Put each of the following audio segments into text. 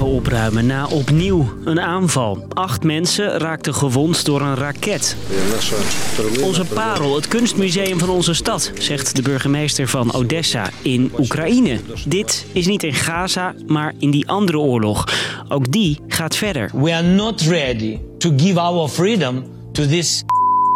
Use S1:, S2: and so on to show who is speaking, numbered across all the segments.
S1: opruimen na opnieuw een aanval. Acht mensen raakten gewond door een raket. Onze parel, het kunstmuseum van onze stad, zegt de burgemeester van Odessa in Oekraïne. Dit is niet in Gaza, maar in die andere oorlog. Ook die gaat verder.
S2: We are not ready to give our freedom to this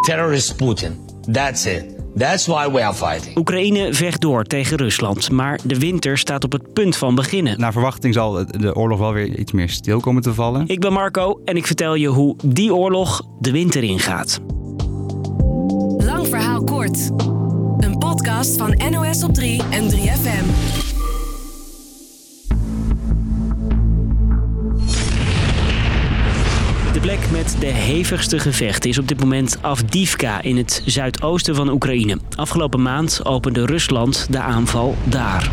S2: terrorist Putin. That's it. That's why we are fighting.
S1: Oekraïne vecht door tegen Rusland, maar de winter staat op het punt van beginnen.
S3: Naar verwachting zal de oorlog wel weer iets meer stil komen te vallen.
S1: Ik ben Marco en ik vertel je hoe die oorlog de winter ingaat.
S4: Lang verhaal kort. Een podcast van NOS op 3 en 3FM.
S1: Met de hevigste gevechten is op dit moment Avdivka in het zuidoosten van Oekraïne. Afgelopen maand opende Rusland de aanval daar.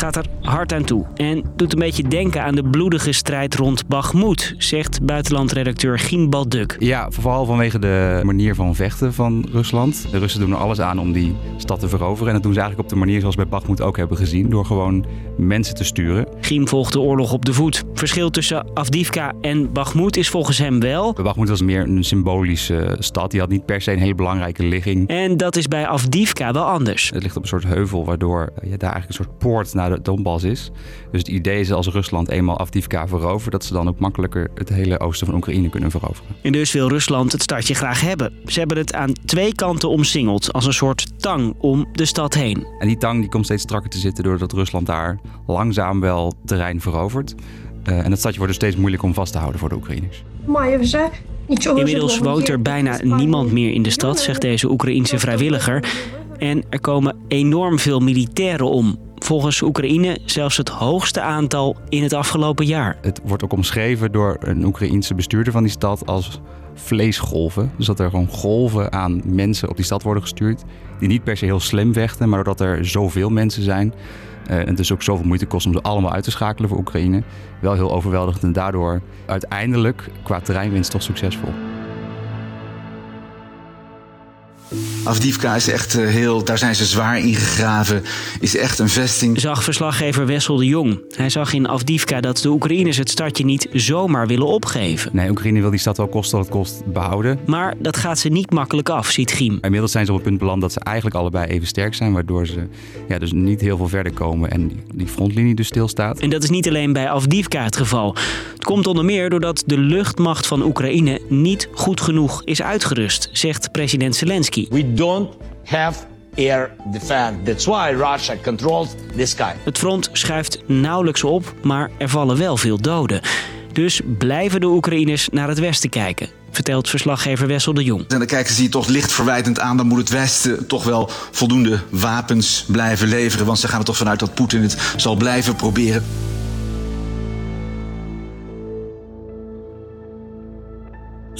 S1: Gaat er hard aan toe en doet een beetje denken aan de bloedige strijd rond Bakhmut, zegt buitenlandredacteur Gien Balduk.
S3: Ja, vooral vanwege de manier van vechten van Rusland. De Russen doen er alles aan om die stad te veroveren. En dat doen ze eigenlijk op de manier zoals we bij Bakhmut ook hebben gezien, door gewoon mensen te sturen.
S1: Giem volgt de oorlog op de voet. Verschil tussen Avdivka en Bakhmut is volgens hem wel...
S3: Bakhmut was meer een symbolische stad. Die had niet per se een hele belangrijke ligging.
S1: En dat is bij Avdivka wel anders.
S3: Het ligt op een soort heuvel, waardoor je daar eigenlijk een soort poort naar de Donbass is. Dus het idee is als Rusland eenmaal Avdivka verovert... dat ze dan ook makkelijker het hele oosten van Oekraïne kunnen veroveren.
S1: En dus wil Rusland het stadje graag hebben. Ze hebben het aan twee kanten omsingeld, als een soort tang om de stad heen.
S3: En die tang die komt steeds strakker te zitten doordat Rusland daar langzaam wel terrein verovert. Uh, en het stadje wordt dus steeds moeilijker om vast te houden voor de Oekraïners.
S1: Inmiddels woont er bijna niemand meer in de stad, zegt deze Oekraïense vrijwilliger. En er komen enorm veel militairen om. Volgens Oekraïne zelfs het hoogste aantal in het afgelopen jaar.
S3: Het wordt ook omschreven door een Oekraïense bestuurder van die stad als vleesgolven. Dus dat er gewoon golven aan mensen op die stad worden gestuurd. Die niet per se heel slim vechten, maar doordat er zoveel mensen zijn. Uh, en het dus ook zoveel moeite kost om ze allemaal uit te schakelen voor Oekraïne. Wel heel overweldigend en daardoor uiteindelijk qua terreinwinst toch succesvol.
S5: Afdivka is echt heel, daar zijn ze zwaar ingegraven. Is echt een vesting.
S1: Zag verslaggever Wessel de Jong. Hij zag in Afdivka dat de Oekraïners het stadje niet zomaar willen opgeven.
S3: Nee, Oekraïne wil die stad wel kosten wat het kost behouden.
S1: Maar dat gaat ze niet makkelijk af, ziet Giem.
S3: Inmiddels zijn ze op het punt beland dat ze eigenlijk allebei even sterk zijn. Waardoor ze ja, dus niet heel veel verder komen en die, die frontlinie dus stilstaat.
S1: En dat is niet alleen bij Afdivka het geval. Het komt onder meer doordat de luchtmacht van Oekraïne niet goed genoeg is uitgerust, zegt president Zelensky.
S2: We don't have air defense. That's why Russia controls the sky.
S1: Het front schuift nauwelijks op, maar er vallen wel veel doden. Dus blijven de Oekraïners naar het westen kijken, vertelt verslaggever Wessel de Jong.
S5: En dan kijken ze hier toch licht verwijtend aan. Dan moet het Westen toch wel voldoende wapens blijven leveren. Want ze gaan er toch vanuit dat Poetin het zal blijven proberen.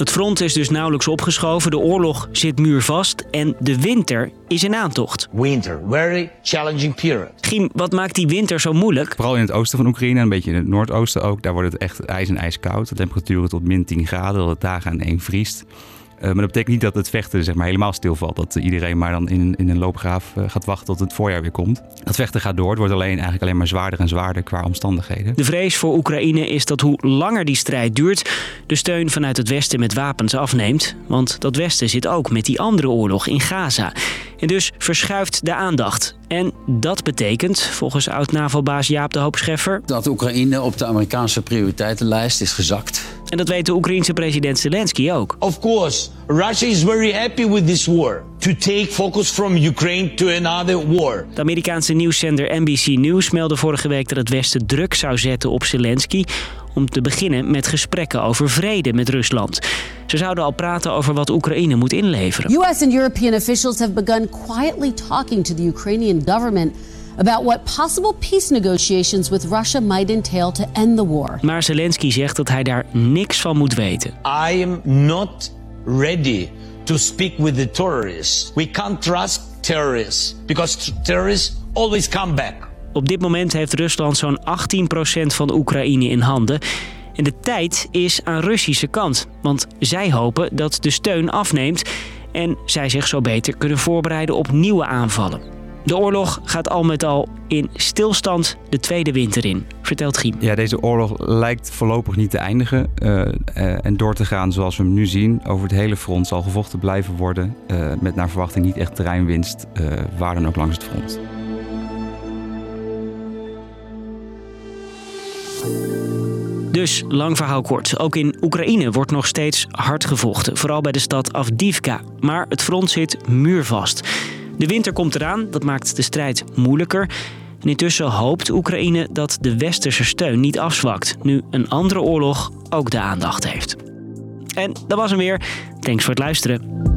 S1: Het front is dus nauwelijks opgeschoven, de oorlog zit muurvast en de winter is in aantocht.
S2: Winter, very challenging period.
S1: Giem, wat maakt die winter zo moeilijk?
S3: Vooral in het oosten van Oekraïne en een beetje in het noordoosten ook. Daar wordt het echt ijs en ijskoud. De temperaturen tot min 10 graden, dat het dagen aan één vriest. Uh, maar dat betekent niet dat het vechten zeg maar, helemaal stilvalt. Dat iedereen maar dan in, in een loopgraaf uh, gaat wachten tot het voorjaar weer komt. Dat vechten gaat door. Het wordt alleen, eigenlijk alleen maar zwaarder en zwaarder qua omstandigheden.
S1: De vrees voor Oekraïne is dat hoe langer die strijd duurt... de steun vanuit het Westen met wapens afneemt. Want dat Westen zit ook met die andere oorlog in Gaza. En dus verschuift de aandacht. En dat betekent, volgens oud-NAVO-baas Jaap de Hoop Scheffer...
S6: dat Oekraïne op de Amerikaanse prioriteitenlijst is gezakt.
S1: En dat weet de Oekraïense president Zelensky ook.
S2: Of course, Russia is very happy with this war. To take focus from Ukraine to another war.
S1: De Amerikaanse nieuwszender NBC News meldde vorige week dat het Westen druk zou zetten op Zelensky om te beginnen met gesprekken over vrede met Rusland. Ze zouden al praten over wat Oekraïne moet inleveren.
S7: US and European officials have begun quietly talking to the Ukrainian government about what possible peace negotiations with Russia might entail to end the war.
S1: Maar Zelensky zegt dat hij daar niks van moet weten.
S2: I am not ready to speak with the terrorists. We can't trust terrorists because terrorists always come back.
S1: Op dit moment heeft Rusland zo'n 18% van Oekraïne in handen. En de tijd is aan Russische kant. Want zij hopen dat de steun afneemt en zij zich zo beter kunnen voorbereiden op nieuwe aanvallen. De oorlog gaat al met al in stilstand de tweede winter in, vertelt Giem.
S3: Ja, deze oorlog lijkt voorlopig niet te eindigen uh, uh, en door te gaan zoals we hem nu zien. Over het hele front zal gevochten blijven worden, uh, met naar verwachting niet echt terreinwinst, waar dan ook langs het front.
S1: Dus, lang verhaal kort. Ook in Oekraïne wordt nog steeds hard gevochten. Vooral bij de stad Avdivka. Maar het front zit muurvast. De winter komt eraan, dat maakt de strijd moeilijker. En intussen hoopt Oekraïne dat de westerse steun niet afzwakt. Nu een andere oorlog ook de aandacht heeft. En dat was hem weer. Thanks voor het luisteren.